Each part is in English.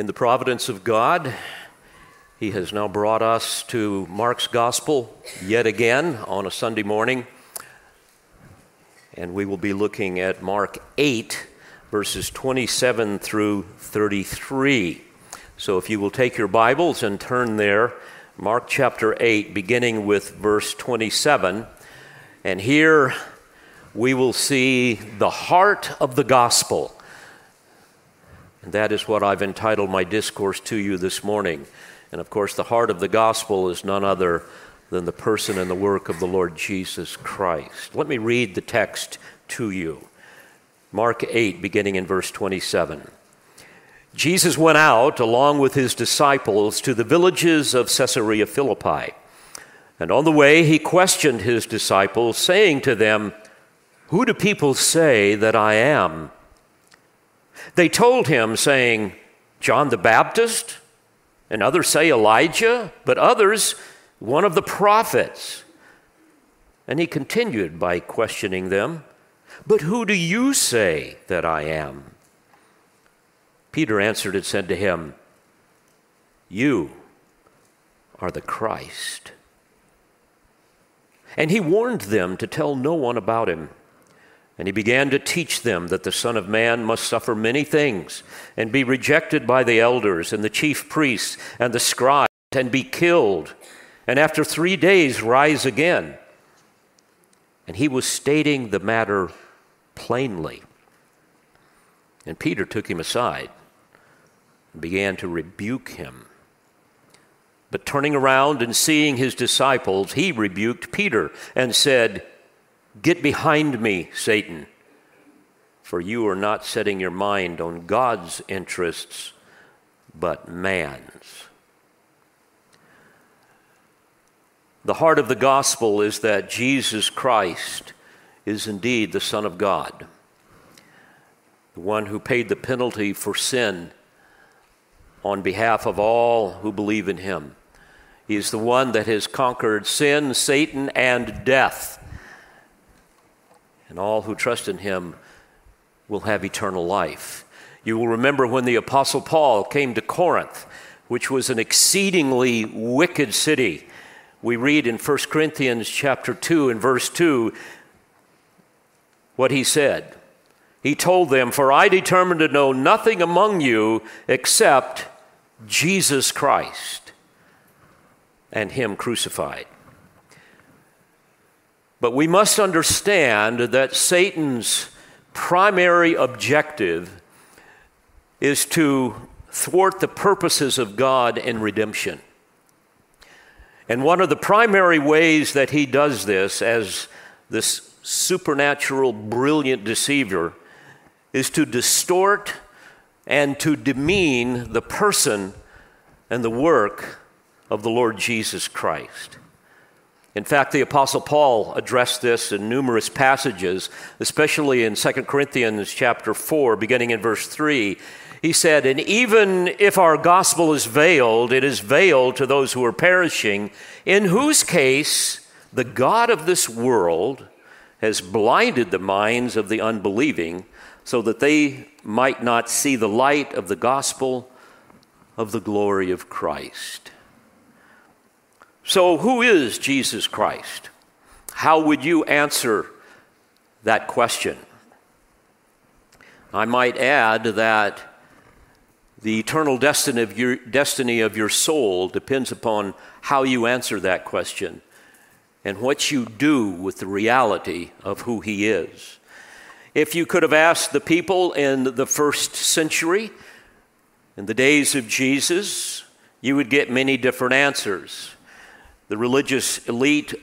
In the providence of God, He has now brought us to Mark's Gospel yet again on a Sunday morning. And we will be looking at Mark 8, verses 27 through 33. So if you will take your Bibles and turn there, Mark chapter 8, beginning with verse 27. And here we will see the heart of the gospel and that is what I've entitled my discourse to you this morning. And of course, the heart of the gospel is none other than the person and the work of the Lord Jesus Christ. Let me read the text to you. Mark 8, beginning in verse 27. Jesus went out along with his disciples to the villages of Caesarea Philippi. And on the way, he questioned his disciples, saying to them, Who do people say that I am? They told him, saying, John the Baptist, and others say Elijah, but others, one of the prophets. And he continued by questioning them, But who do you say that I am? Peter answered and said to him, You are the Christ. And he warned them to tell no one about him. And he began to teach them that the Son of Man must suffer many things and be rejected by the elders and the chief priests and the scribes and be killed, and after three days rise again. And he was stating the matter plainly. And Peter took him aside and began to rebuke him. But turning around and seeing his disciples, he rebuked Peter and said, Get behind me, Satan, for you are not setting your mind on God's interests, but man's. The heart of the gospel is that Jesus Christ is indeed the Son of God, the one who paid the penalty for sin on behalf of all who believe in him. He is the one that has conquered sin, Satan, and death and all who trust in him will have eternal life. You will remember when the Apostle Paul came to Corinth, which was an exceedingly wicked city. We read in 1 Corinthians chapter 2 and verse 2 what he said. He told them, For I determined to know nothing among you except Jesus Christ and Him crucified. But we must understand that Satan's primary objective is to thwart the purposes of God in redemption. And one of the primary ways that he does this, as this supernatural, brilliant deceiver, is to distort and to demean the person and the work of the Lord Jesus Christ. In fact, the Apostle Paul addressed this in numerous passages, especially in 2 Corinthians chapter 4, beginning in verse 3. He said, And even if our gospel is veiled, it is veiled to those who are perishing, in whose case the God of this world has blinded the minds of the unbelieving, so that they might not see the light of the gospel of the glory of Christ. So, who is Jesus Christ? How would you answer that question? I might add that the eternal destiny of, your, destiny of your soul depends upon how you answer that question and what you do with the reality of who He is. If you could have asked the people in the first century, in the days of Jesus, you would get many different answers the religious elite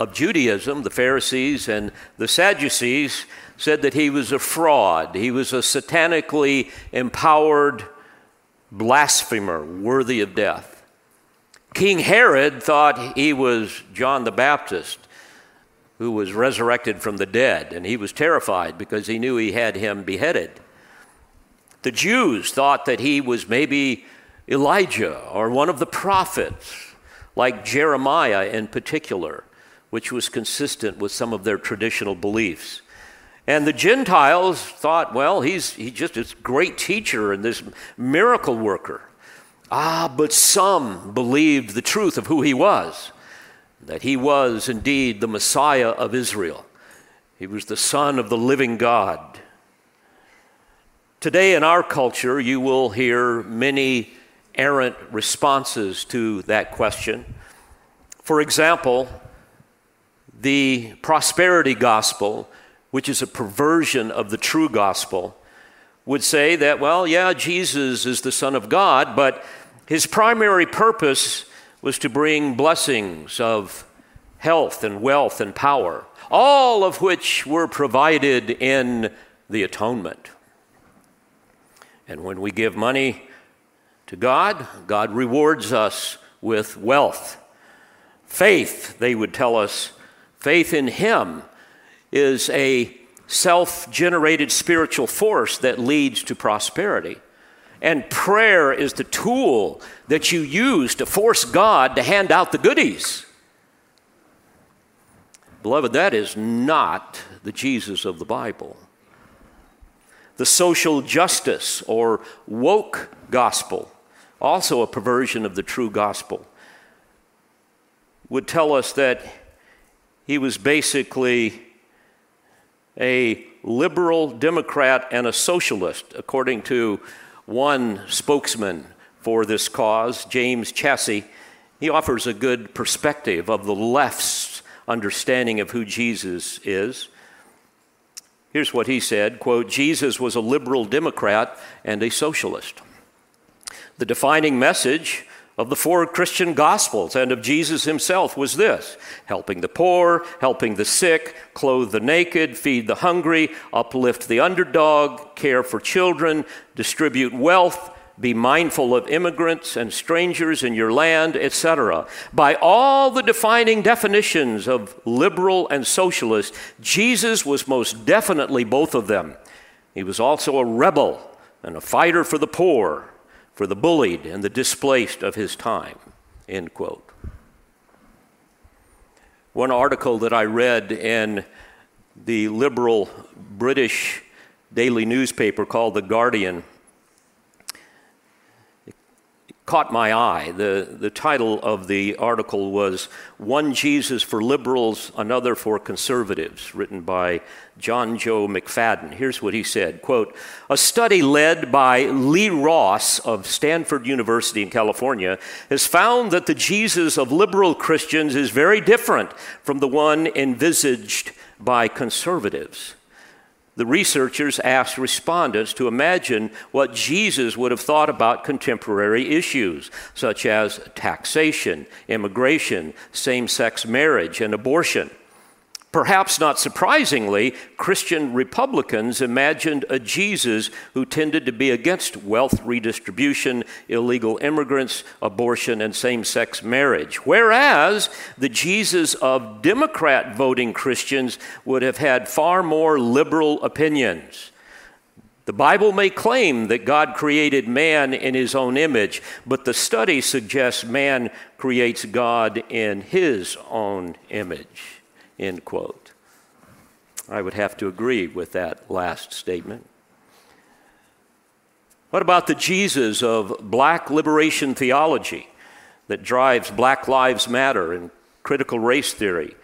of Judaism, the Pharisees and the Sadducees, said that he was a fraud. He was a satanically empowered blasphemer worthy of death. King Herod thought he was John the Baptist, who was resurrected from the dead, and he was terrified because he knew he had him beheaded. The Jews thought that he was maybe Elijah or one of the prophets like Jeremiah in particular, which was consistent with some of their traditional beliefs. And the Gentiles thought, well, he's, he's just a great teacher and this miracle worker. Ah, but some believed the truth of who he was, that he was indeed the Messiah of Israel. He was the Son of the living God. Today in our culture, you will hear many errant responses to that question. For example, the prosperity gospel, which is a perversion of the true gospel, would say that, well, yeah, Jesus is the Son of God, but his primary purpose was to bring blessings of health and wealth and power, all of which were provided in the atonement. And when we give money to God, God rewards us with wealth. Faith, they would tell us, faith in Him is a self generated spiritual force that leads to prosperity. And prayer is the tool that you use to force God to hand out the goodies. Beloved, that is not the Jesus of the Bible. The social justice or woke gospel also a perversion of the true gospel, would tell us that he was basically a liberal Democrat and a socialist, according to one spokesman for this cause, James Chasey. He offers a good perspective of the left's understanding of who Jesus is. Here's what he said quote, Jesus was a liberal Democrat and a socialist. The defining message of the four Christian Gospels and of Jesus himself was this helping the poor, helping the sick, clothe the naked, feed the hungry, uplift the underdog, care for children, distribute wealth, be mindful of immigrants and strangers in your land, etc. By all the defining definitions of liberal and socialist, Jesus was most definitely both of them. He was also a rebel and a fighter for the poor for the bullied and the displaced of his time. End quote. One article that I read in the liberal British daily newspaper called The Guardian caught my eye. The, the title of the article was One Jesus for Liberals, Another for Conservatives, written by Johnjoe McFadden. Here's what he said quote, A study led by Lee Ross of Stanford University in California has found that the Jesus of liberal Christians is very different from the one envisaged by conservatives the researchers asked respondents to imagine what Jesus would have thought about contemporary issues, such as taxation, immigration, same sex marriage, and abortion. Perhaps not surprisingly, Christian Republicans imagined a Jesus who tended to be against wealth redistribution, illegal immigrants, abortion, and same sex marriage. Whereas the Jesus of Democrat voting Christians would have had far more liberal opinions. The Bible may claim that God created man in his own image, but the study suggests man creates God in his own image. End quote. I would have to agree with that last statement. What about the Jesus of black liberation theology that drives Black Lives Matter and critical race theory?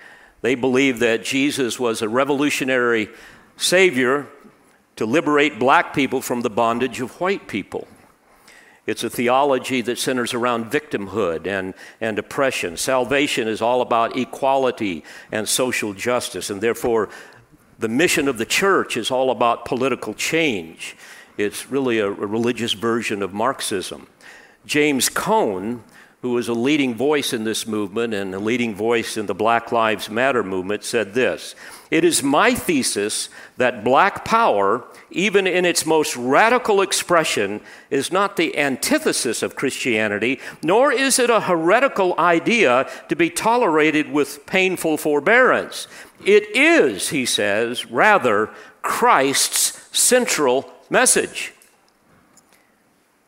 They believe that Jesus was a revolutionary savior to liberate black people from the bondage of white people. It's a theology that centers around victimhood and, and oppression. Salvation is all about equality and social justice, and therefore, the mission of the church is all about political change. It's really a, a religious version of Marxism. James Cone, who was a leading voice in this movement and a leading voice in the Black Lives Matter movement, said this It is my thesis that black power even in its most radical expression, is not the antithesis of Christianity, nor is it a heretical idea to be tolerated with painful forbearance. It is, he says, rather Christ's central message.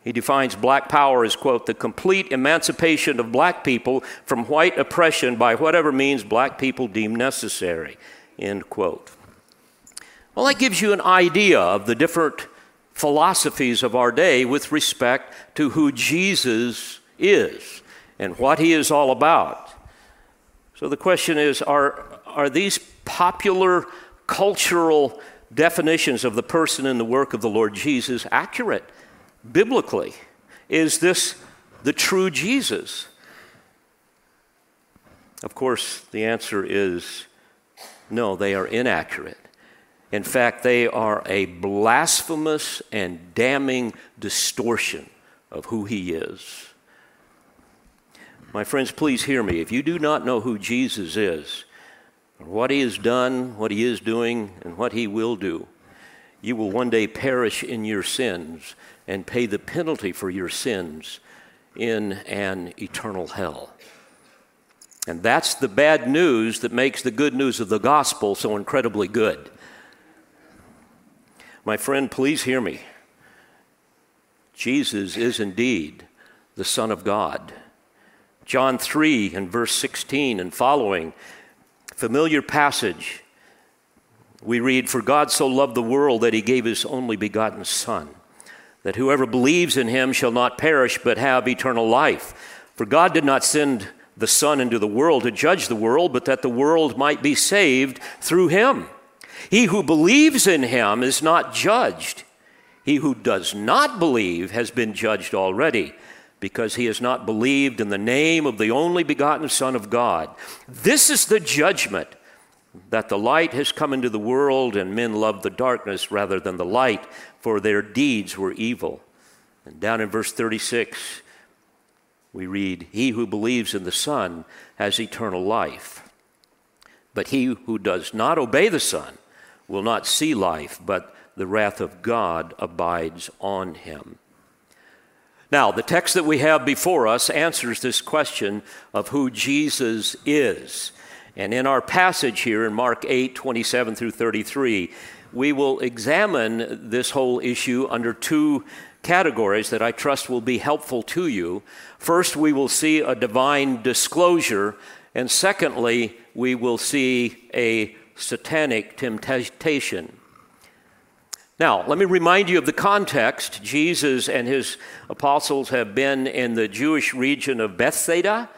He defines black power as, quote, the complete emancipation of black people from white oppression by whatever means black people deem necessary, end quote. Well, that gives you an idea of the different philosophies of our day with respect to who Jesus is and what he is all about. So the question is are, are these popular cultural definitions of the person and the work of the Lord Jesus accurate biblically? Is this the true Jesus? Of course, the answer is no, they are inaccurate. In fact, they are a blasphemous and damning distortion of who he is. My friends, please hear me. If you do not know who Jesus is, what he has done, what he is doing, and what he will do, you will one day perish in your sins and pay the penalty for your sins in an eternal hell. And that's the bad news that makes the good news of the gospel so incredibly good. My friend, please hear me. Jesus is indeed the Son of God. John 3 and verse 16 and following, familiar passage. We read, For God so loved the world that he gave his only begotten Son, that whoever believes in him shall not perish but have eternal life. For God did not send the Son into the world to judge the world, but that the world might be saved through him. He who believes in him is not judged. He who does not believe has been judged already, because he has not believed in the name of the only begotten Son of God. This is the judgment that the light has come into the world, and men love the darkness rather than the light, for their deeds were evil. And down in verse 36, we read, He who believes in the Son has eternal life. But he who does not obey the Son will not see life, but the wrath of God abides on him. Now, the text that we have before us answers this question of who Jesus is. And in our passage here in Mark 8 27 through 33, we will examine this whole issue under two categories that I trust will be helpful to you. First, we will see a divine disclosure, and secondly, we will see a satanic temptation. Now, let me remind you of the context. Jesus and his apostles have been in the Jewish region of Bethsaida,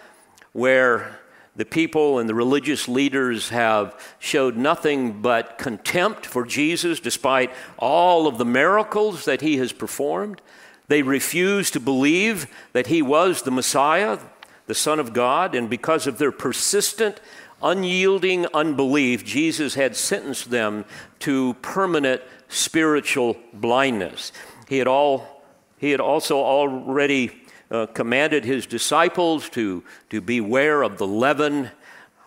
where the people and the religious leaders have showed nothing but contempt for Jesus despite all of the miracles that he has performed. They refused to believe that he was the Messiah, the Son of God, and because of their persistent, unyielding unbelief, Jesus had sentenced them to permanent spiritual blindness. He had, all, he had also already uh, commanded his disciples to, to beware of the leaven,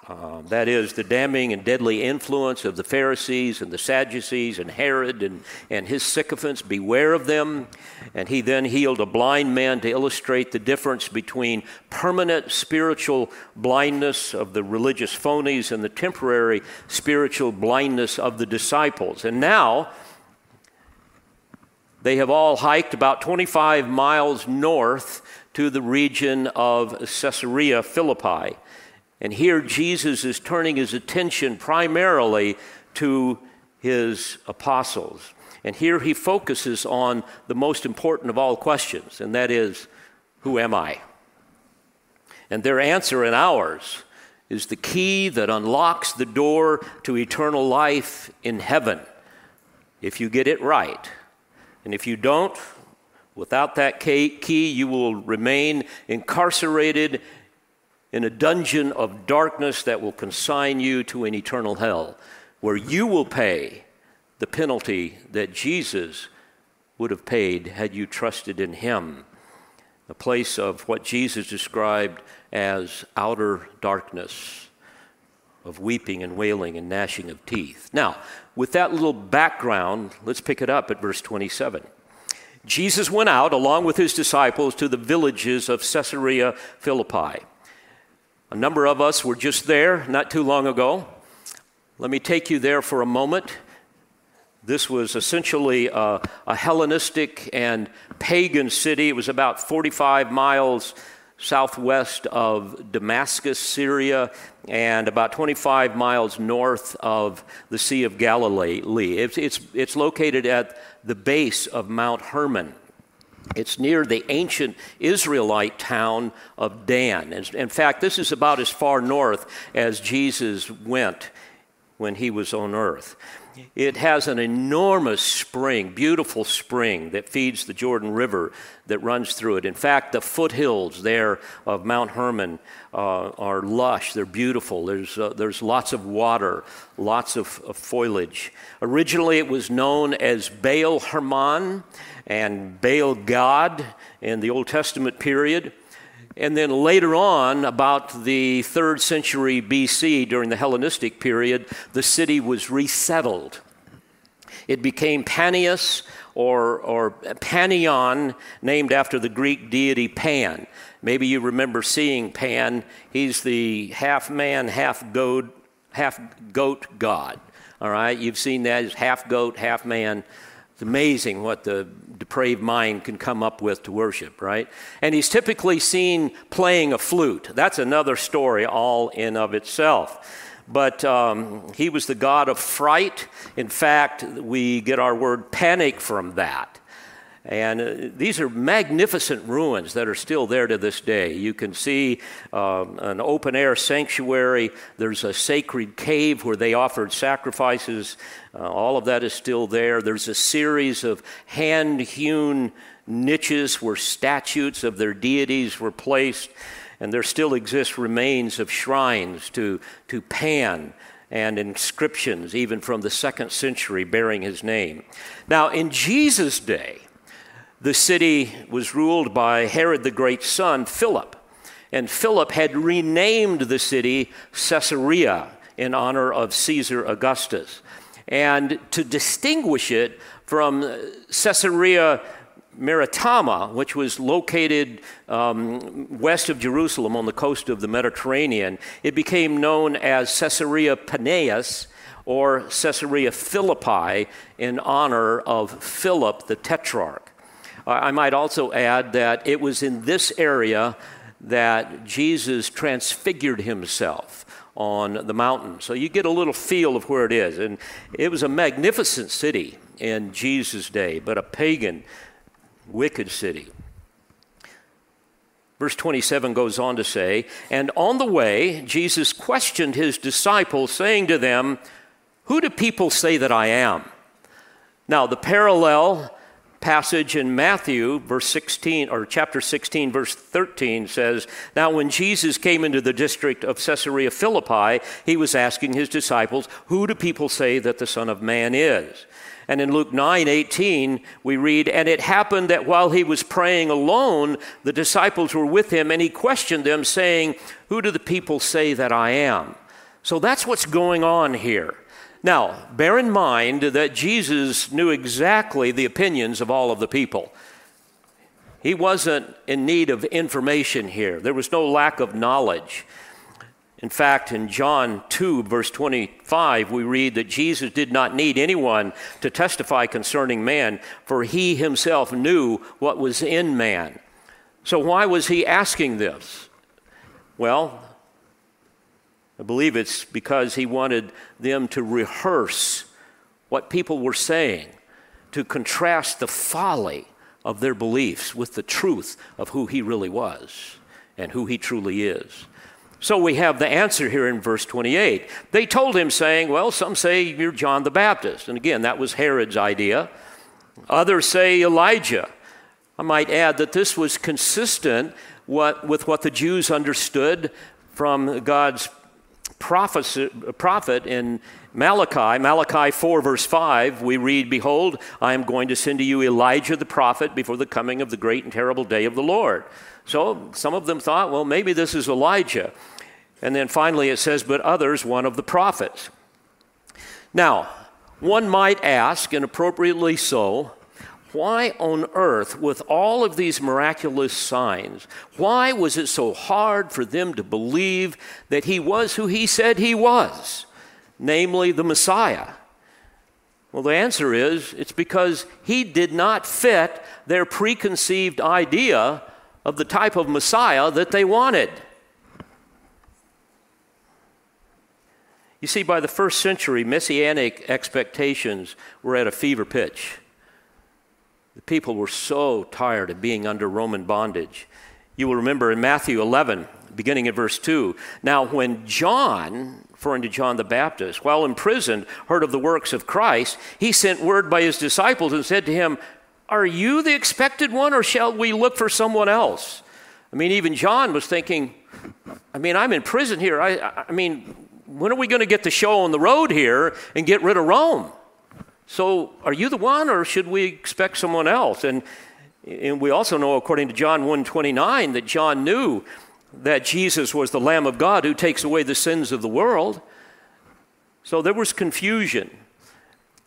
uh, that is, the damning and deadly influence of the Pharisees and the Sadducees and Herod and, and his sycophants. Beware of them. And he then healed a blind man to illustrate the difference between permanent spiritual blindness of the religious phonies and the temporary spiritual blindness of the disciples. And now, they have all hiked about 25 miles north to the region of Caesarea Philippi. And here Jesus is turning his attention primarily to his apostles. And here he focuses on the most important of all questions, and that is, Who am I? And their answer and ours is the key that unlocks the door to eternal life in heaven if you get it right. And if you don't, without that key, you will remain incarcerated in a dungeon of darkness that will consign you to an eternal hell, where you will pay the penalty that Jesus would have paid had you trusted in him. A place of what Jesus described as outer darkness, of weeping and wailing and gnashing of teeth. Now, with that little background, let's pick it up at verse 27. Jesus went out along with his disciples to the villages of Caesarea Philippi. A number of us were just there not too long ago. Let me take you there for a moment. This was essentially a, a Hellenistic and pagan city. It was about 45 miles southwest of Damascus, Syria, and about 25 miles north of the Sea of Galilee. It's, it's, it's located at the base of Mount Hermon. It's near the ancient Israelite town of Dan. In fact, this is about as far north as Jesus went when he was on earth. It has an enormous spring, beautiful spring that feeds the Jordan River that runs through it. In fact, the foothills there of Mount Hermon uh, are lush, they're beautiful. There's, uh, there's lots of water, lots of, of, foliage. Originally, it was known as Baal Hermon and Baal Gad in the Old Testament period. And then later on, about the third century BC, during the Hellenistic period, the city was resettled. It became Panias or, or Panion, named after the Greek deity Pan. Maybe you remember seeing Pan. He's the half man, half goat, half goat god. All right, you've seen that. He's half goat, half man. It's amazing what the depraved mind can come up with to worship, right? And he's typically seen playing a flute. That's another story all in of itself. But um, he was the god of fright. In fact, we get our word panic from that. And uh, these are magnificent ruins that are still there to this day. You can see uh, an open air sanctuary. There's a sacred cave where they offered sacrifices. Uh, all of that is still there. There's a series of hand hewn niches where statues of their deities were placed. And there still exist remains of shrines to, to Pan and inscriptions, even from the second century, bearing his name. Now, in Jesus' day, the city was ruled by Herod the Great's son, Philip. And Philip had renamed the city Caesarea in honor of Caesar Augustus. And to distinguish it from Caesarea Maritima, which was located um, west of Jerusalem on the coast of the Mediterranean, it became known as Caesarea Paneas or Caesarea Philippi in honor of Philip the Tetrarch. I might also add that it was in this area that Jesus transfigured himself on the mountain. So you get a little feel of where it is. And it was a magnificent city in Jesus' day, but a pagan, wicked city. Verse 27 goes on to say, And on the way, Jesus questioned his disciples, saying to them, Who do people say that I am? Now, the parallel passage in Matthew, verse 16, or chapter 16, verse 13 says, Now when Jesus came into the district of Caesarea Philippi, he was asking his disciples, Who do people say that the Son of Man is? And in Luke 9 18, we read, And it happened that while he was praying alone, the disciples were with him, and he questioned them, saying, Who do the people say that I am? So that's what's going on here. Now, bear in mind that Jesus knew exactly the opinions of all of the people. He wasn't in need of information here, there was no lack of knowledge. In fact, in John 2, verse 25, we read that Jesus did not need anyone to testify concerning man, for he himself knew what was in man. So, why was he asking this? Well, I believe it's because he wanted them to rehearse what people were saying, to contrast the folly of their beliefs with the truth of who he really was and who he truly is. So we have the answer here in verse 28. They told him, saying, Well, some say you're John the Baptist. And again, that was Herod's idea. Others say Elijah. I might add that this was consistent what, with what the Jews understood from God's prophet in Malachi, Malachi 4, verse 5, we read, Behold, I am going to send to you Elijah the prophet before the coming of the great and terrible day of the Lord. So some of them thought, well, maybe this is Elijah. And then finally it says, But others, one of the prophets. Now, one might ask, and appropriately so, why on earth, with all of these miraculous signs, why was it so hard for them to believe that he was who he said he was, namely the Messiah? Well, the answer is it's because he did not fit their preconceived idea of the type of Messiah that they wanted. You see, by the first century, messianic expectations were at a fever pitch. The people were so tired of being under Roman bondage. You will remember in Matthew 11, beginning at verse 2. Now, when John, referring to John the Baptist, while imprisoned, heard of the works of Christ, he sent word by his disciples and said to him, Are you the expected one, or shall we look for someone else? I mean, even John was thinking, I mean, I'm in prison here. I, I mean, when are we going to get the show on the road here and get rid of Rome? So, are you the one, or should we expect someone else? And, and we also know, according to John 1:29, that John knew that Jesus was the Lamb of God who takes away the sins of the world. So there was confusion.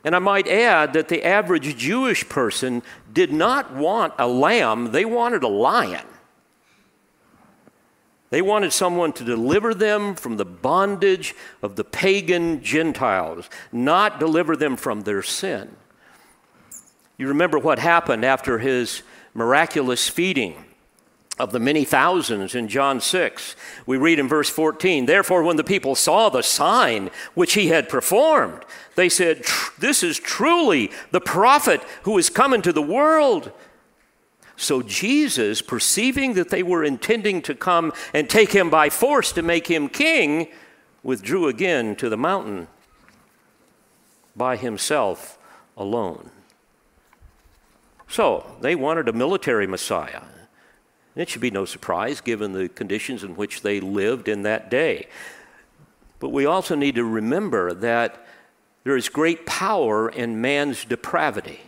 And I might add that the average Jewish person did not want a lamb, they wanted a lion. They wanted someone to deliver them from the bondage of the pagan Gentiles, not deliver them from their sin. You remember what happened after his miraculous feeding of the many thousands in John 6. We read in verse 14, Therefore, when the people saw the sign which he had performed, they said, This is truly the prophet who is come into the world. So Jesus, perceiving that they were intending to come and take him by force to make him king, withdrew again to the mountain by himself alone. So they wanted a military Messiah. It should be no surprise given the conditions in which they lived in that day. But we also need to remember that there is great power in man's depravity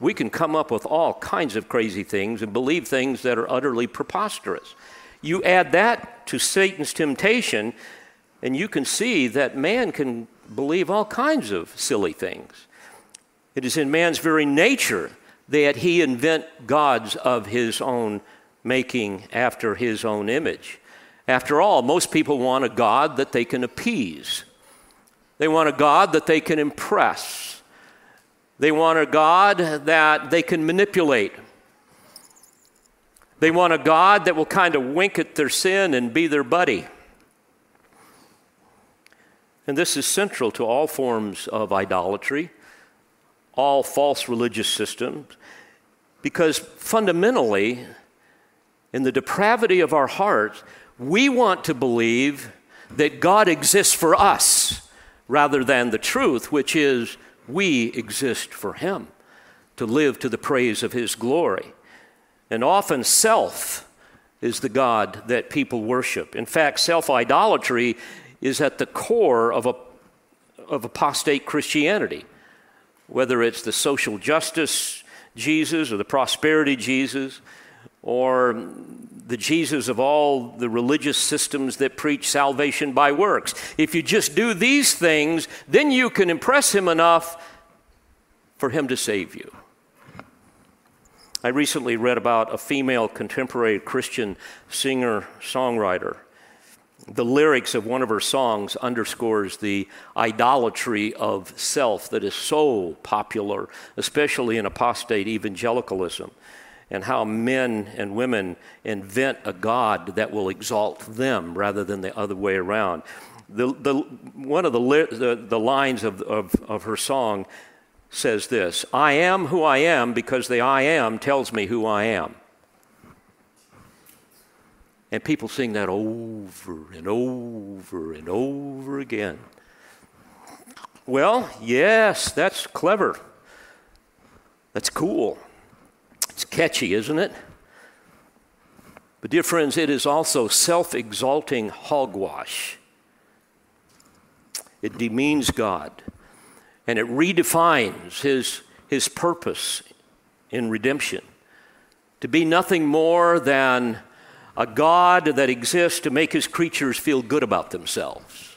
we can come up with all kinds of crazy things and believe things that are utterly preposterous. You add that to Satan's temptation, and you can see that man can believe all kinds of silly things. It is in man's very nature that he invent gods of his own making after his own image. After all, most people want a God that they can appease. They want a God that they can impress. They want a God that they can manipulate. They want a God that will kind of wink at their sin and be their buddy. And this is central to all forms of idolatry, all false religious systems, because fundamentally, in the depravity of our hearts, we want to believe that God exists for us rather than the truth, which is we exist for Him, to live to the praise of His glory. And often self is the God that people worship. In fact, self idolatry is at the core of, a, of apostate Christianity, whether it's the social justice Jesus or the prosperity Jesus or the Jesus of all the religious systems that preach salvation by works. If you just do these things, then you can impress him enough for him to save you. I recently read about a female contemporary Christian singer songwriter. The lyrics of one of her songs underscores the idolatry of self that is so popular, especially in apostate evangelicalism and how men and women invent a God that will exalt them rather than the other way around. The, the, one of the, the, the lines of, of, of her song says this I am who I am because the I am tells me who I am. And people sing that over and over and over again. Well, yes, that's clever. That's cool. It's catchy, isn't it? But, dear friends, it is also self exalting hogwash. It demeans God and it redefines his, his purpose in redemption to be nothing more than a God that exists to make his creatures feel good about themselves.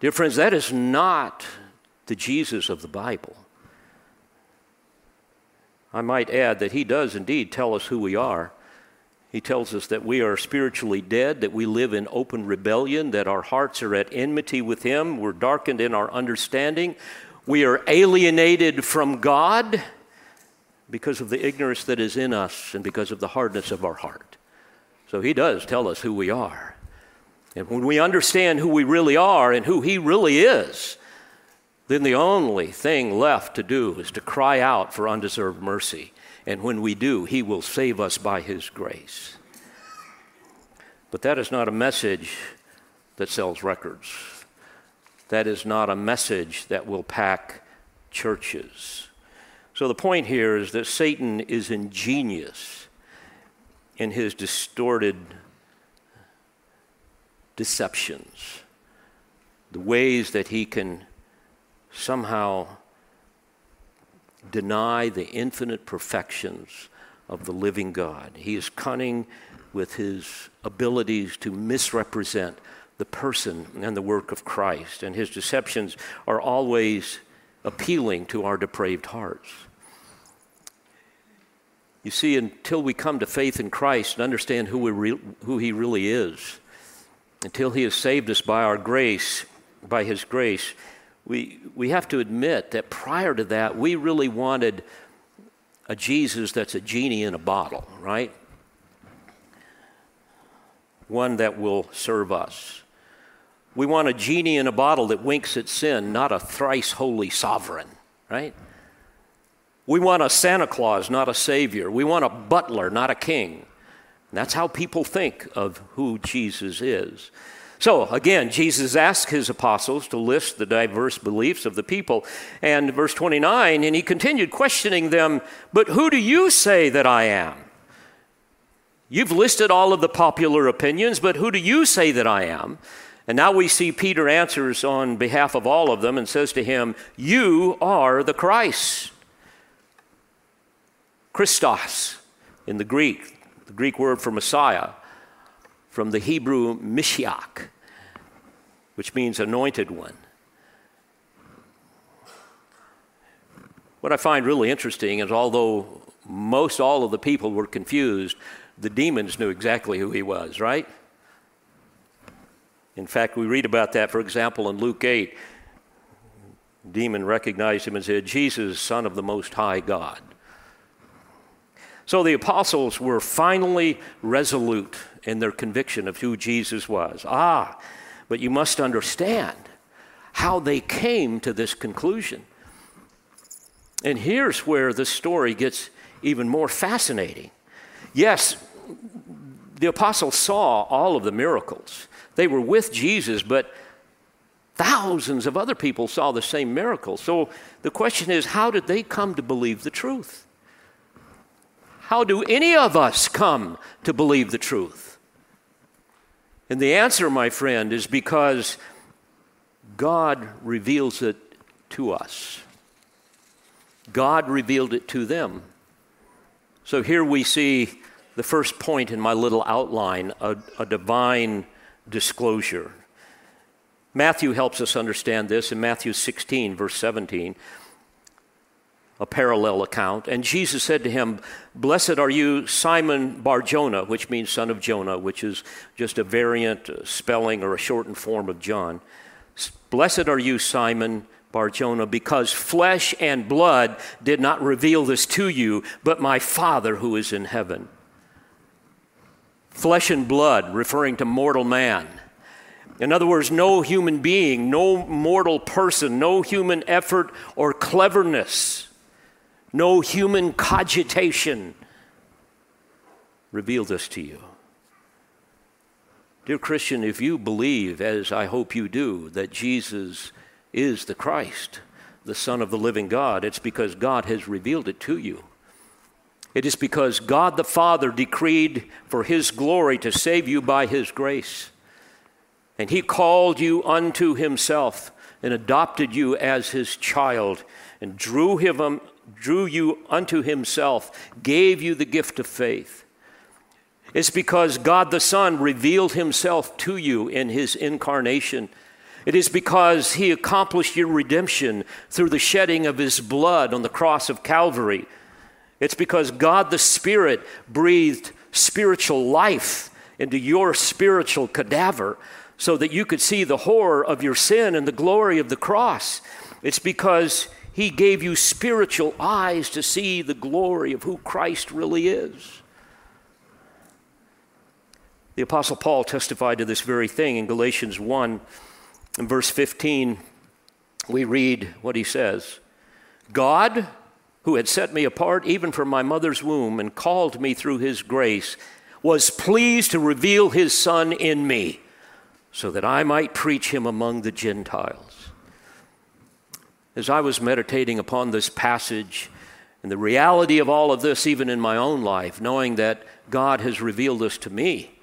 Dear friends, that is not the Jesus of the Bible. I might add that he does indeed tell us who we are. He tells us that we are spiritually dead, that we live in open rebellion, that our hearts are at enmity with him, we're darkened in our understanding, we are alienated from God, because of the ignorance that is in us and because of the hardness of our heart. So he does tell us who we are. And when we understand who we really are and who he really is, then the only thing left to do is to cry out for undeserved mercy. And when we do, he will save us by his grace. But that is not a message that sells records. That is not a message that will pack churches. So the point here is that Satan is ingenious in his distorted deceptions, the ways that he can somehow deny the infinite perfections of the living God. He is cunning with his abilities to misrepresent the person and the work of Christ, and his deceptions are always appealing to our depraved hearts. You see, until we come to faith in Christ and understand who, re- who He really is, until He has saved us by our grace, by His grace, we, we have to admit that prior to that, we really wanted a Jesus that's a genie in a bottle, right? One that will serve us. We want a genie in a bottle that winks at sin, not a thrice holy sovereign, right? We want a Santa Claus, not a savior. We want a butler, not a king. And that's how people think of who Jesus is. So, again, Jesus asked his apostles to list the diverse beliefs of the people. And verse 29, and he continued questioning them, But who do you say that I am? You've listed all of the popular opinions, but who do you say that I am? And now we see Peter answers on behalf of all of them and says to him, You are the Christ. Christos in the Greek, the Greek word for Messiah, from the Hebrew Mishiach, which means anointed one. What I find really interesting is although most all of the people were confused, the demons knew exactly who he was, right? In fact, we read about that, for example, in Luke 8. demon recognized him and said, Jesus, Son of the Most High God. So the apostles were finally resolute in their conviction of who Jesus was. Ah, but you must understand how they came to this conclusion. And here's where the story gets even more fascinating. Yes, the apostles saw all of the miracles. They were with Jesus, but thousands of other people saw the same miracles. So the question is how did they come to believe the truth? How do any of us come to believe the truth? And the answer, my friend, is because God reveals it to us. God revealed it to them. So here we see the first point in my little outline a, a, divine disclosure. Matthew helps us understand this in Matthew 16, verse 17 a parallel account. And Jesus said to him, Blessed are you, Simon Barjona, which means son of Jonah, which is just a variant uh, spelling or a shortened form of John. Blessed are you, Simon Barjona, because flesh and blood did not reveal this to you, but my Father who is in heaven. Flesh and blood, referring to mortal man. In other words, no human being, no mortal person, no human effort or cleverness no human cogitation reveal this to you. Dear Christian, if you believe, as I hope you do, that Jesus is the Christ, the Son of the living God, it's because God has revealed it to you. It is because God the Father decreed for His glory to save you by His grace. And He called you unto Himself and adopted you as His child and drew him drew you unto himself, gave you the gift of faith. It's because God the Son revealed himself to you in his incarnation. It is because he accomplished your redemption through the shedding of his blood on the cross of Calvary. It's because God the Spirit breathed spiritual life into your spiritual cadaver so that you could see the horror of your sin and the glory of the cross. It's because He gave you spiritual eyes to see the glory of who Christ really is. The Apostle Paul testified to this very thing in Galatians 1 in verse 15. We read what he says God, who had set me apart even from my mother's womb and called me through his grace, was pleased to reveal his Son in me so that I might preach him among the Gentiles. As I was meditating upon this passage and the reality of all of this, even in my own life, knowing that God has revealed this to me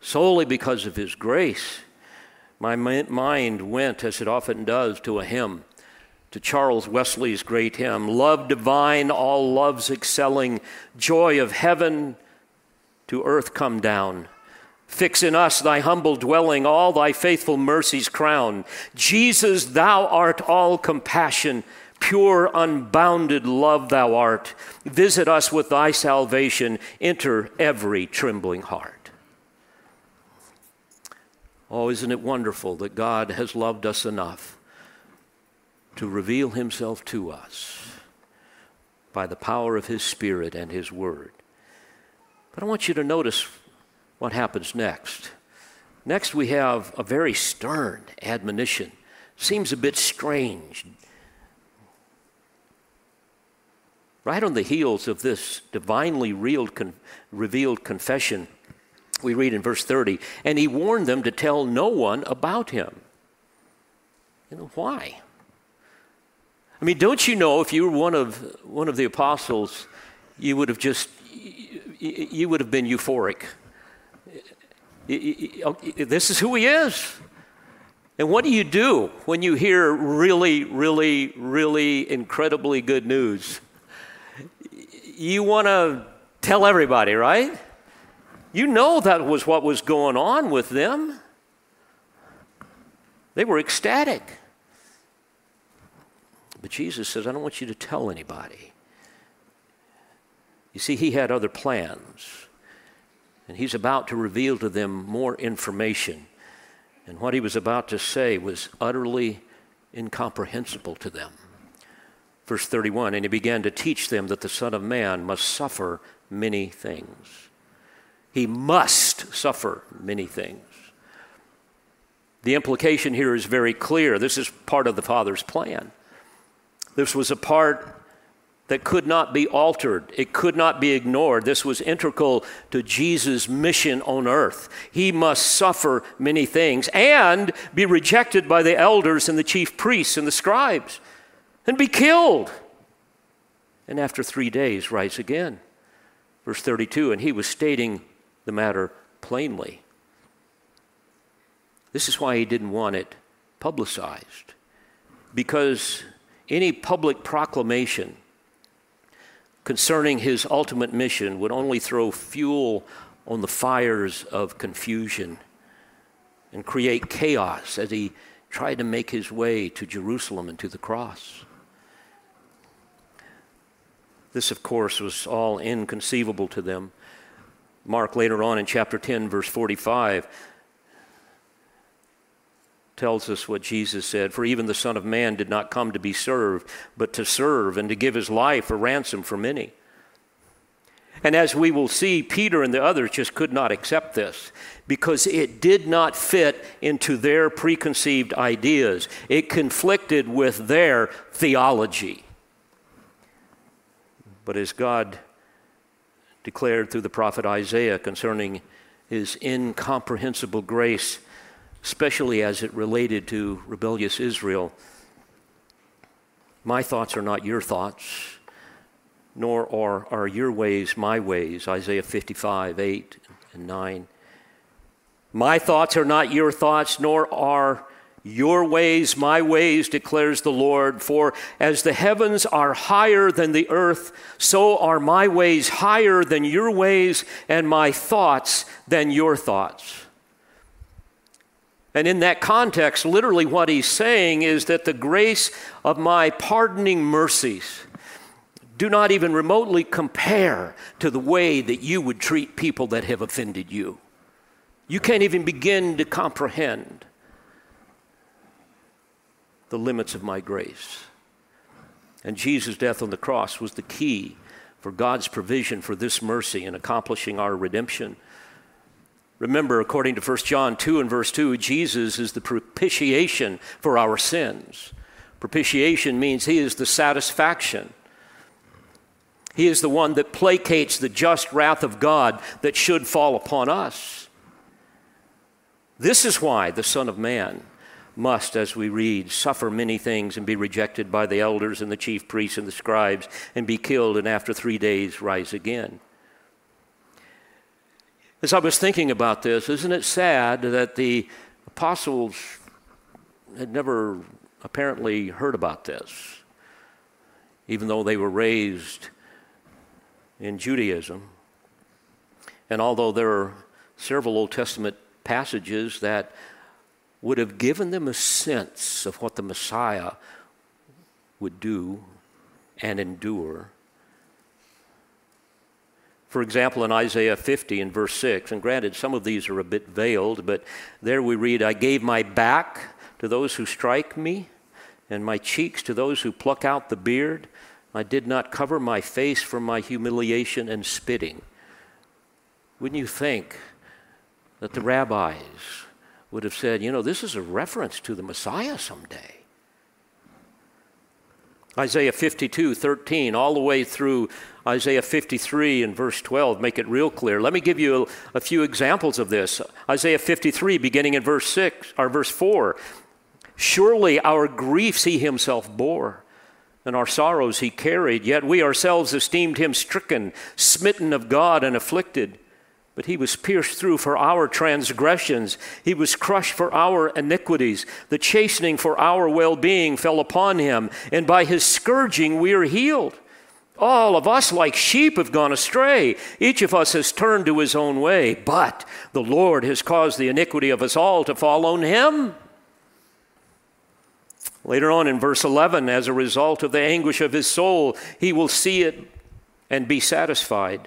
solely because of his grace, my mind went, as it often does, to a hymn to Charles Wesley's great hymn Love divine, all loves excelling, joy of heaven to earth come down. Fix in us thy humble dwelling, all thy faithful mercies crown. Jesus, thou art all compassion, pure, unbounded love thou art. Visit us with thy salvation, enter every trembling heart. Oh, isn't it wonderful that God has loved us enough to reveal himself to us by the power of his Spirit and his Word? But I want you to notice what happens next. Next, we have a very stern admonition. Seems a bit strange. Right on the heels of this divinely revealed confession, we read in verse 30, and he warned them to tell no one about him. You know, why? I mean, don't you know if you were one of, one of the apostles, you would have just you would have been euphoric. Oh, this is who he is. And what do you do when you hear really, really, really incredibly good news? You want to tell everybody, right? You know that was what was going on with them. They were ecstatic. But Jesus says, I don't want you to tell anybody. You see, he had other plans, and he's about to reveal to them more information. And what he was about to say was utterly incomprehensible to them. Verse 31 And he began to teach them that the Son of Man must suffer many things. He must suffer many things. The implication here is very clear. This is part of the Father's plan. This was a part that could not be altered. It could not be ignored. This was integral to Jesus' mission on earth. He must suffer many things and be rejected by the elders and the chief priests and the scribes and be killed. And after three days, rise again. Verse 32 and he was stating the matter plainly. This is why he didn't want it publicized. Because any public proclamation concerning his ultimate mission would only throw fuel on the fires of confusion and create chaos as he tried to make his way to Jerusalem and to the cross. This, of course, was all inconceivable to them. Mark, later on in chapter 10, verse 45, tells us what Jesus said For even the Son of Man did not come to be served, but to serve and to give his life a ransom for many. And as we will see, Peter and the others just could not accept this because it did not fit into their preconceived ideas. It conflicted with their theology. But as God declared through the prophet Isaiah concerning his incomprehensible grace, especially as it related to rebellious Israel. My thoughts are not your thoughts, nor are, are your ways my ways. Isaiah 55, 8 and 9. My thoughts are not your thoughts, nor are your ways my ways, declares the Lord. For as the heavens are higher than the earth, so are my ways higher than your ways, and my thoughts than your thoughts. And in that context, literally what he's saying is that the grace of my pardoning mercies do not even remotely compare to the way that you would treat people that have offended you. You can't even begin to comprehend the limits of my grace. And Jesus' death on the cross was the key for God's provision for this mercy in accomplishing our redemption. Remember, according to 1 John 2 and verse 2, Jesus is the propitiation for our sins. Propitiation means he is the satisfaction. He is the one that placates the just wrath of God that should fall upon us. This is why the Son of Man must, as we read, suffer many things and be rejected by the elders and the chief priests and the scribes and be killed and after three days rise again. As I was thinking about this, isn't it sad that the apostles had never apparently heard about this, even though they were raised in Judaism? And although there are several Old Testament passages that would have given them a sense of what the Messiah would do and endure. For example, in Isaiah 50 and verse 6, and granted, some of these are a bit veiled, but there we read, I gave my back to those who strike me, and my cheeks to those who pluck out the beard. I did not cover my face from my humiliation and spitting. Wouldn't you think that the rabbis would have said, you know, this is a reference to the Messiah someday. Isaiah 52, 13, all the way through Isaiah 53 and verse 12 make it real clear. Let me give you a, a few examples of this. Isaiah 53, beginning in verse 6 or verse 4. Surely our griefs he himself bore, and our sorrows he carried, yet we ourselves esteemed him stricken, smitten of God, and afflicted. But he was pierced through for our transgressions. He was crushed for our iniquities. The chastening for our well being fell upon him, and by his scourging we are healed. All of us, like sheep, have gone astray. Each of us has turned to his own way, but the Lord has caused the iniquity of us all to fall on him. Later on in verse 11, as a result of the anguish of his soul, he will see it and be satisfied.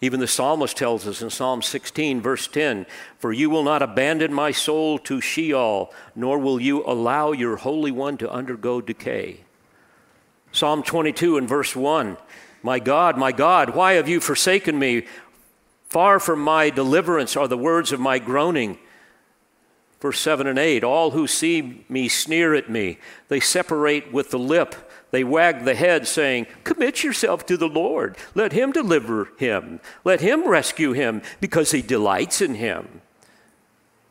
Even the psalmist tells us in Psalm 16, verse 10 For you will not abandon my soul to Sheol, nor will you allow your Holy One to undergo decay. Psalm 22 and verse 1 My God, my God, why have you forsaken me? Far from my deliverance are the words of my groaning. Verse 7 and 8 All who see me sneer at me, they separate with the lip. They wagged the head, saying, Commit yourself to the Lord. Let him deliver him. Let him rescue him, because he delights in him.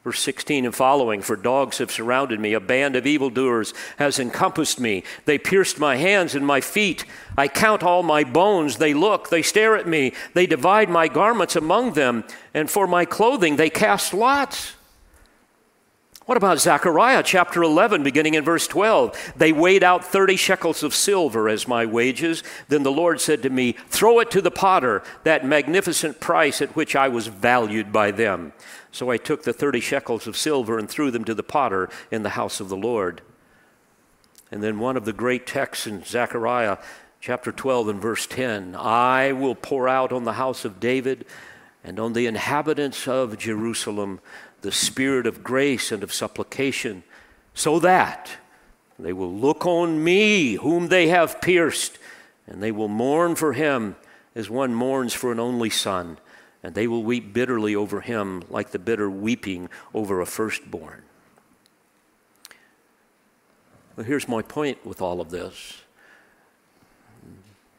Verse 16 and following For dogs have surrounded me, a band of evildoers has encompassed me. They pierced my hands and my feet. I count all my bones. They look, they stare at me. They divide my garments among them, and for my clothing they cast lots. What about Zechariah chapter 11, beginning in verse 12? They weighed out 30 shekels of silver as my wages. Then the Lord said to me, Throw it to the potter, that magnificent price at which I was valued by them. So I took the 30 shekels of silver and threw them to the potter in the house of the Lord. And then one of the great texts in Zechariah chapter 12 and verse 10 I will pour out on the house of David and on the inhabitants of Jerusalem the spirit of grace and of supplication, so that they will look on me, whom they have pierced, and they will mourn for him as one mourns for an only son, and they will weep bitterly over him like the bitter weeping over a firstborn. Well, here's my point with all of this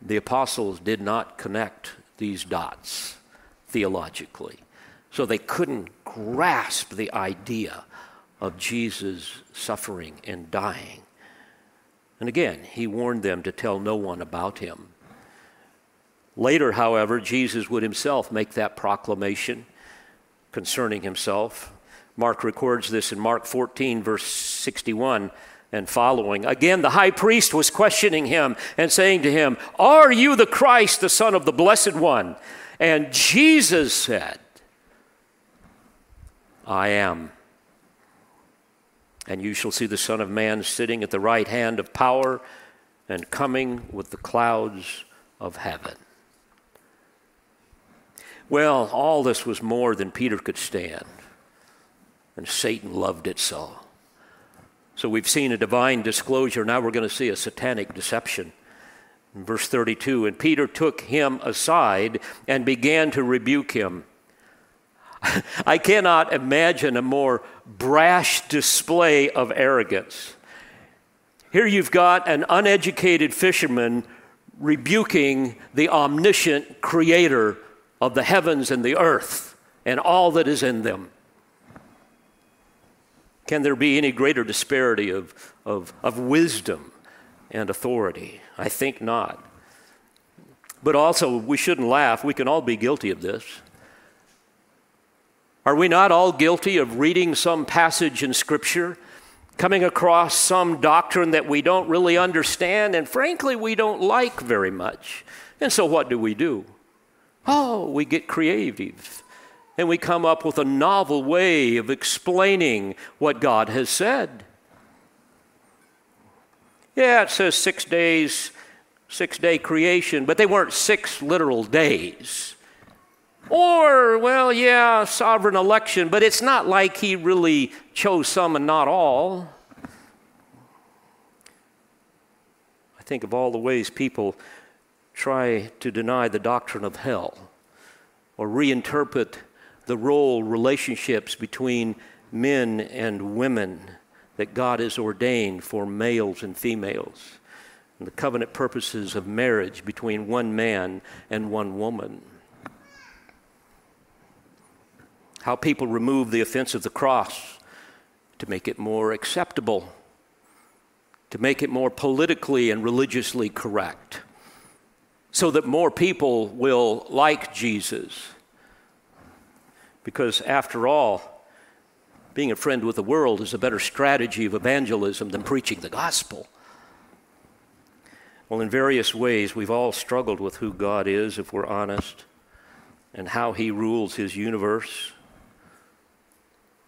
the apostles did not connect these dots theologically. So they couldn't grasp the idea of Jesus suffering and dying. And again, he warned them to tell no one about him. Later, however, Jesus would himself make that proclamation concerning himself. Mark records this in Mark 14, verse 61. and following. Again, the high priest was questioning him and saying to him, Are you the Christ, the Son of the Blessed One? And Jesus said, I am. And you shall see the Son of Man sitting at the right hand of power and coming with the clouds of heaven. Well, all this was more than Peter could stand, and Satan loved it so. So we've seen a divine disclosure. Now we're going to see a satanic deception. In verse 32 And Peter took him aside and began to rebuke him. I cannot imagine a more brash display of arrogance. Here you've got an uneducated fisherman rebuking the omniscient creator of the heavens and the earth and all that is in them. Can there be any greater disparity of, of, of wisdom and authority? I think not. But also, we shouldn't laugh. We can all be guilty of this. Are we not all guilty of reading some passage in Scripture, coming across some doctrine that we don't really understand, and frankly, we don't like very much? And so, what do we do? Oh, we get creative and we come up with a novel way of explaining what God has said. Yeah, it says six days, six day creation, but they weren't six literal days. Or, well, yeah, sovereign election, but it's not like he really chose some and not all. I think of all the ways people try to deny the doctrine of hell or reinterpret the role, relationships between men and women that God has ordained for males and females, and the covenant purposes of marriage between one man and one woman. How people remove the offense of the cross to make it more acceptable, to make it more politically and religiously correct, so that more people will like Jesus because, after all, being a friend with the world is a better strategy of evangelism than preaching the gospel. Well, in various ways, we've all struggled with who God is, if we're honest, and how He rules His universe.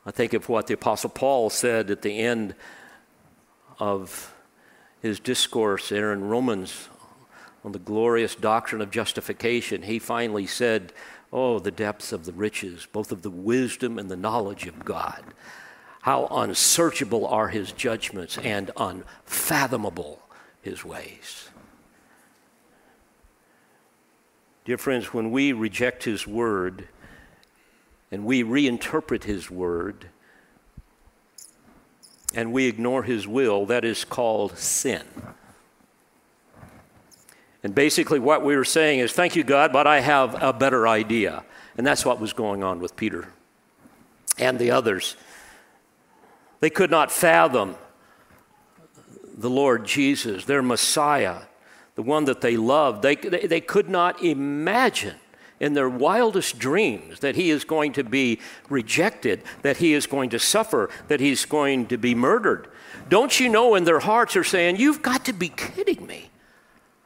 I think of what the Apostle Paul said at the end of his discourse there in Romans on the glorious doctrine of justification. He finally said, Oh, the depths of the riches, both of the wisdom and the knowledge of God. How unsearchable are his judgments and unfathomable his ways. Dear friends, when we reject his word and we reinterpret his word and we ignore his will, that is called sin. And basically, what we were saying is, Thank you, God, but I have a better idea. And that's what was going on with Peter and the others. They could not fathom the Lord Jesus, their Messiah, the one that they loved. They, they, they could not imagine in their wildest dreams that he is going to be rejected, that he is going to suffer, that he's going to be murdered. Don't you know in their hearts are saying, You've got to be kidding me.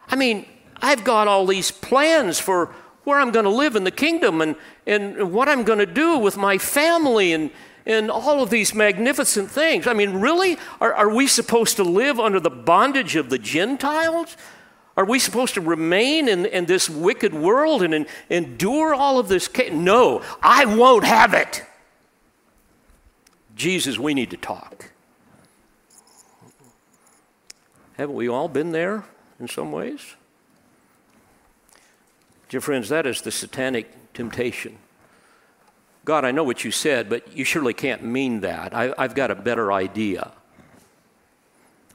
I mean, I've got all these plans for where I'm going to live in the kingdom and, and what I'm going to do with my family and, and all of these magnificent things. I mean, really? Are, are we supposed to live under the bondage of the Gentiles? Are we supposed to remain in, in this wicked world and, and endure all of this? No, I won't have it. Jesus, we need to talk. Haven't we all been there? in some ways. Dear friends, that is the satanic temptation. God, I know what you said, but you surely can't mean that. I, have got a better idea.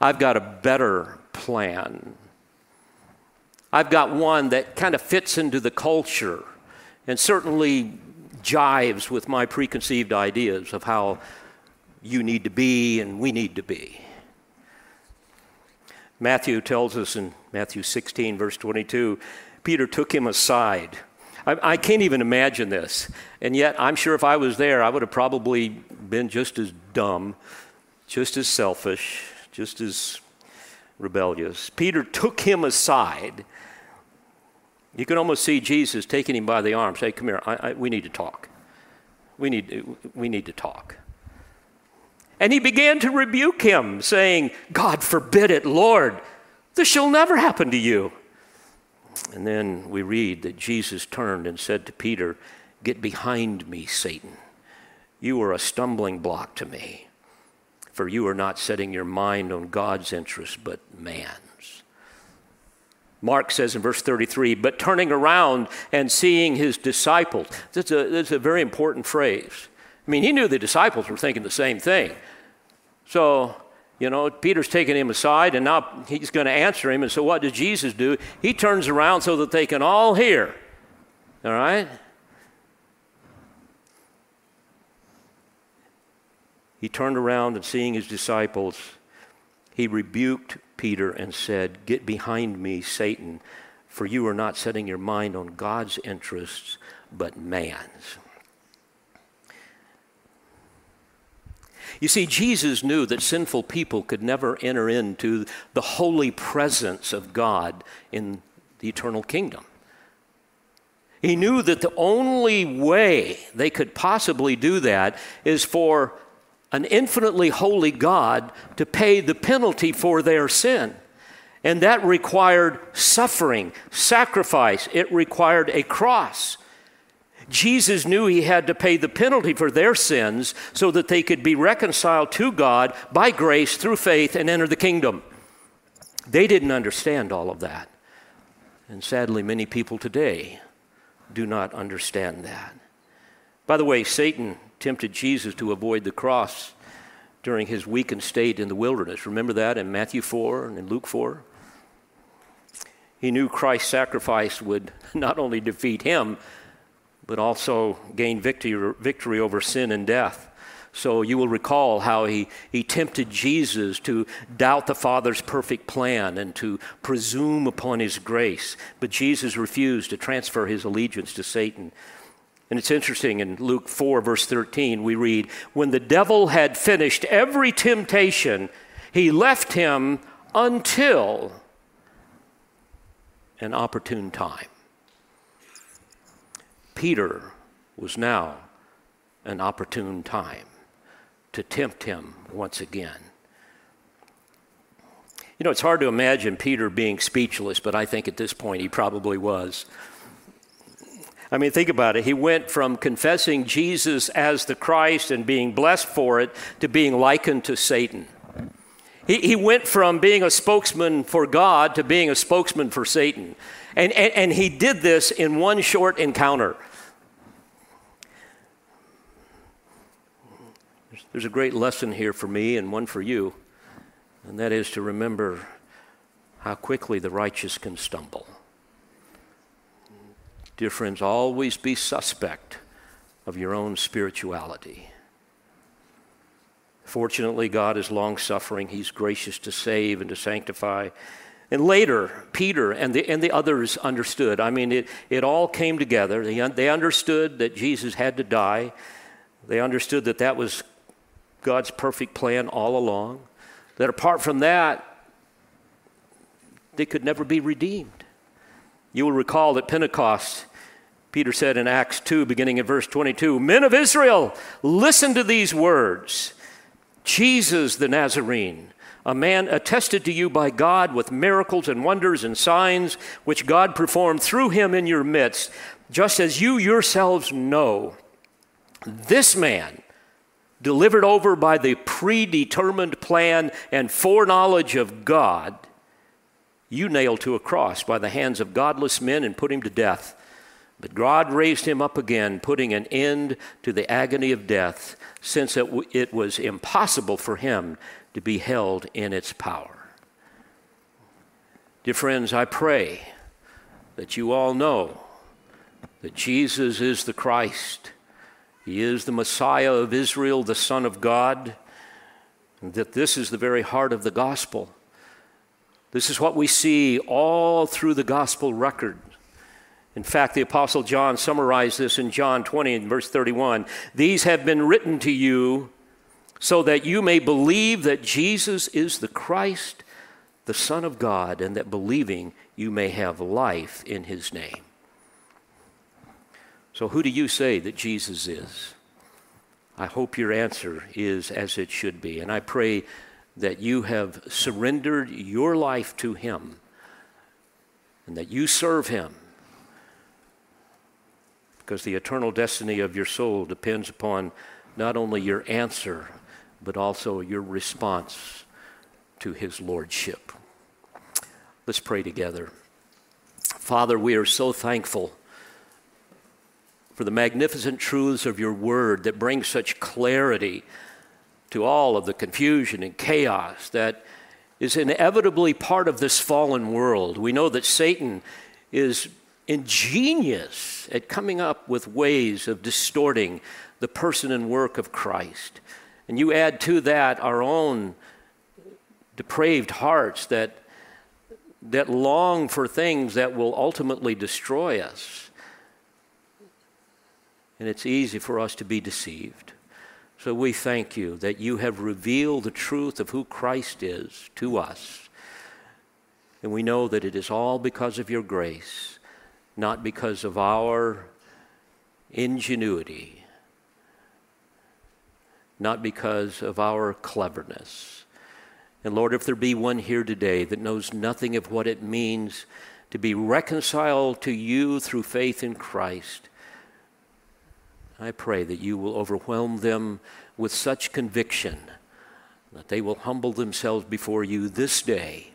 I've got a better plan. I've got one that kind of fits into the culture and certainly jives with my preconceived ideas of how you need to be and we need to be. Matthew tells us in Matthew 16, verse 22, Peter took him aside. I, I, can't even imagine this. And yet, I'm sure if I was there, I would have probably been just as dumb, just as selfish, just as rebellious. Peter took him aside. You can almost see Jesus taking him by the arm, say, Come here, I, I, we need to talk. We need, we need to talk. And he began to rebuke him, saying, God forbid it, Lord, this shall never happen to you. And then we read that Jesus turned and said to Peter, Get behind me, Satan. You are a stumbling block to me, for you are not setting your mind on God's interests, but man's. Mark says in verse 33, but turning around and seeing his disciples. That's a, that's a very important phrase. I mean, he knew the disciples were thinking the same thing. So, you know, Peter's taking him aside and now he's going to answer him. And so, what does Jesus do? He turns around so that they can all hear. All right? He turned around and seeing his disciples, he rebuked Peter and said, Get behind me, Satan, for you are not setting your mind on God's interests, but man's. You see, Jesus knew that sinful people could never enter into the holy presence of God in the eternal kingdom. He knew that the only way they could possibly do that is for an infinitely holy God to pay the penalty for their sin. And that required suffering, sacrifice, it required a cross. Jesus knew he had to pay the penalty for their sins so that they could be reconciled to God by grace through faith and enter the kingdom. They didn't understand all of that. And sadly, many people today do not understand that. By the way, Satan tempted Jesus to avoid the cross during his weakened state in the wilderness. Remember that in Matthew 4 and in Luke 4? He knew Christ's sacrifice would not only defeat him, but also gain victory, victory over sin and death. So you will recall how he, he tempted Jesus to doubt the Father's perfect plan and to presume upon his grace. But Jesus refused to transfer his allegiance to Satan. And it's interesting in Luke 4, verse 13, we read, When the devil had finished every temptation, he left him until an opportune time. Peter was now an opportune time to tempt him once again. You know, it's hard to imagine Peter being speechless, but I think at this point he probably was. I mean, think about it. He went from confessing Jesus as the Christ and being blessed for it to being likened to Satan. He, he went from being a spokesman for God to being a spokesman for Satan. And, and, and he did this in one short encounter. There's there's a great lesson here for me and one for you, and that is to remember how quickly the righteous can stumble. Dear friends, always be suspect of your own spirituality. Fortunately, God is long suffering. He's gracious to save and to sanctify. And later, Peter and the, and the others understood. I mean, it, it all came together. They, they understood that Jesus had to die, they understood that that was God's perfect plan all along. That apart from that, they could never be redeemed. You will recall that Pentecost, Peter said in Acts 2, beginning at verse 22, Men of Israel, listen to these words Jesus the Nazarene, a man attested to you by God with miracles and wonders and signs which God performed through him in your midst, just as you yourselves know. This man, delivered over by the predetermined plan and foreknowledge of God, you nailed to a cross by the hands of godless men and put him to death. But God raised him up again, putting an end to the agony of death, since it, w- it was impossible for him to be held in its power. Dear friends, I pray that you all know that Jesus is the Christ he is the Messiah of Israel, the Son of God, and that this is the very heart of the gospel. This is what we see all through the gospel record. In fact, the Apostle John summarized this in John 20 and verse 31. These have been written to you so that you may believe that Jesus is the Christ, the Son of God, and that believing you may have life in his name. So, who do you say that Jesus is? I hope your answer is as it should be. And I pray that you have surrendered your life to him and that you serve him because the eternal destiny of your soul depends upon not only your answer, but also your response to his lordship. Let's pray together. Father, we are so thankful for the magnificent truths of your word that bring such clarity to all of the confusion and chaos that is inevitably part of this fallen world. We know that Satan is ingenious at coming up with ways of distorting the person and work of Christ. And you add to that our own depraved hearts that, that long for things that will ultimately destroy us. And it's easy for us to be deceived. So we thank you that you have revealed the truth of who Christ is to us. And we know that it is all because of your grace, not because of our ingenuity, not because of our cleverness. And Lord, if there be one here today that knows nothing of what it means to be reconciled to you through faith in Christ, I pray that you will overwhelm them with such conviction that they will humble themselves before you this day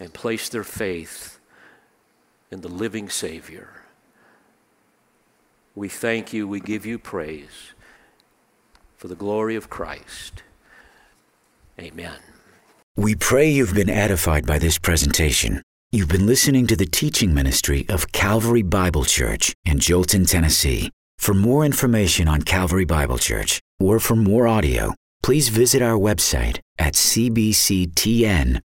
and place their faith in the living Savior. We thank you, we give you praise for the glory of Christ. Amen. We pray you've been edified by this presentation. You've been listening to the teaching ministry of Calvary Bible Church in Jolton, Tennessee. For more information on Calvary Bible Church or for more audio, please visit our website at cbctn.org.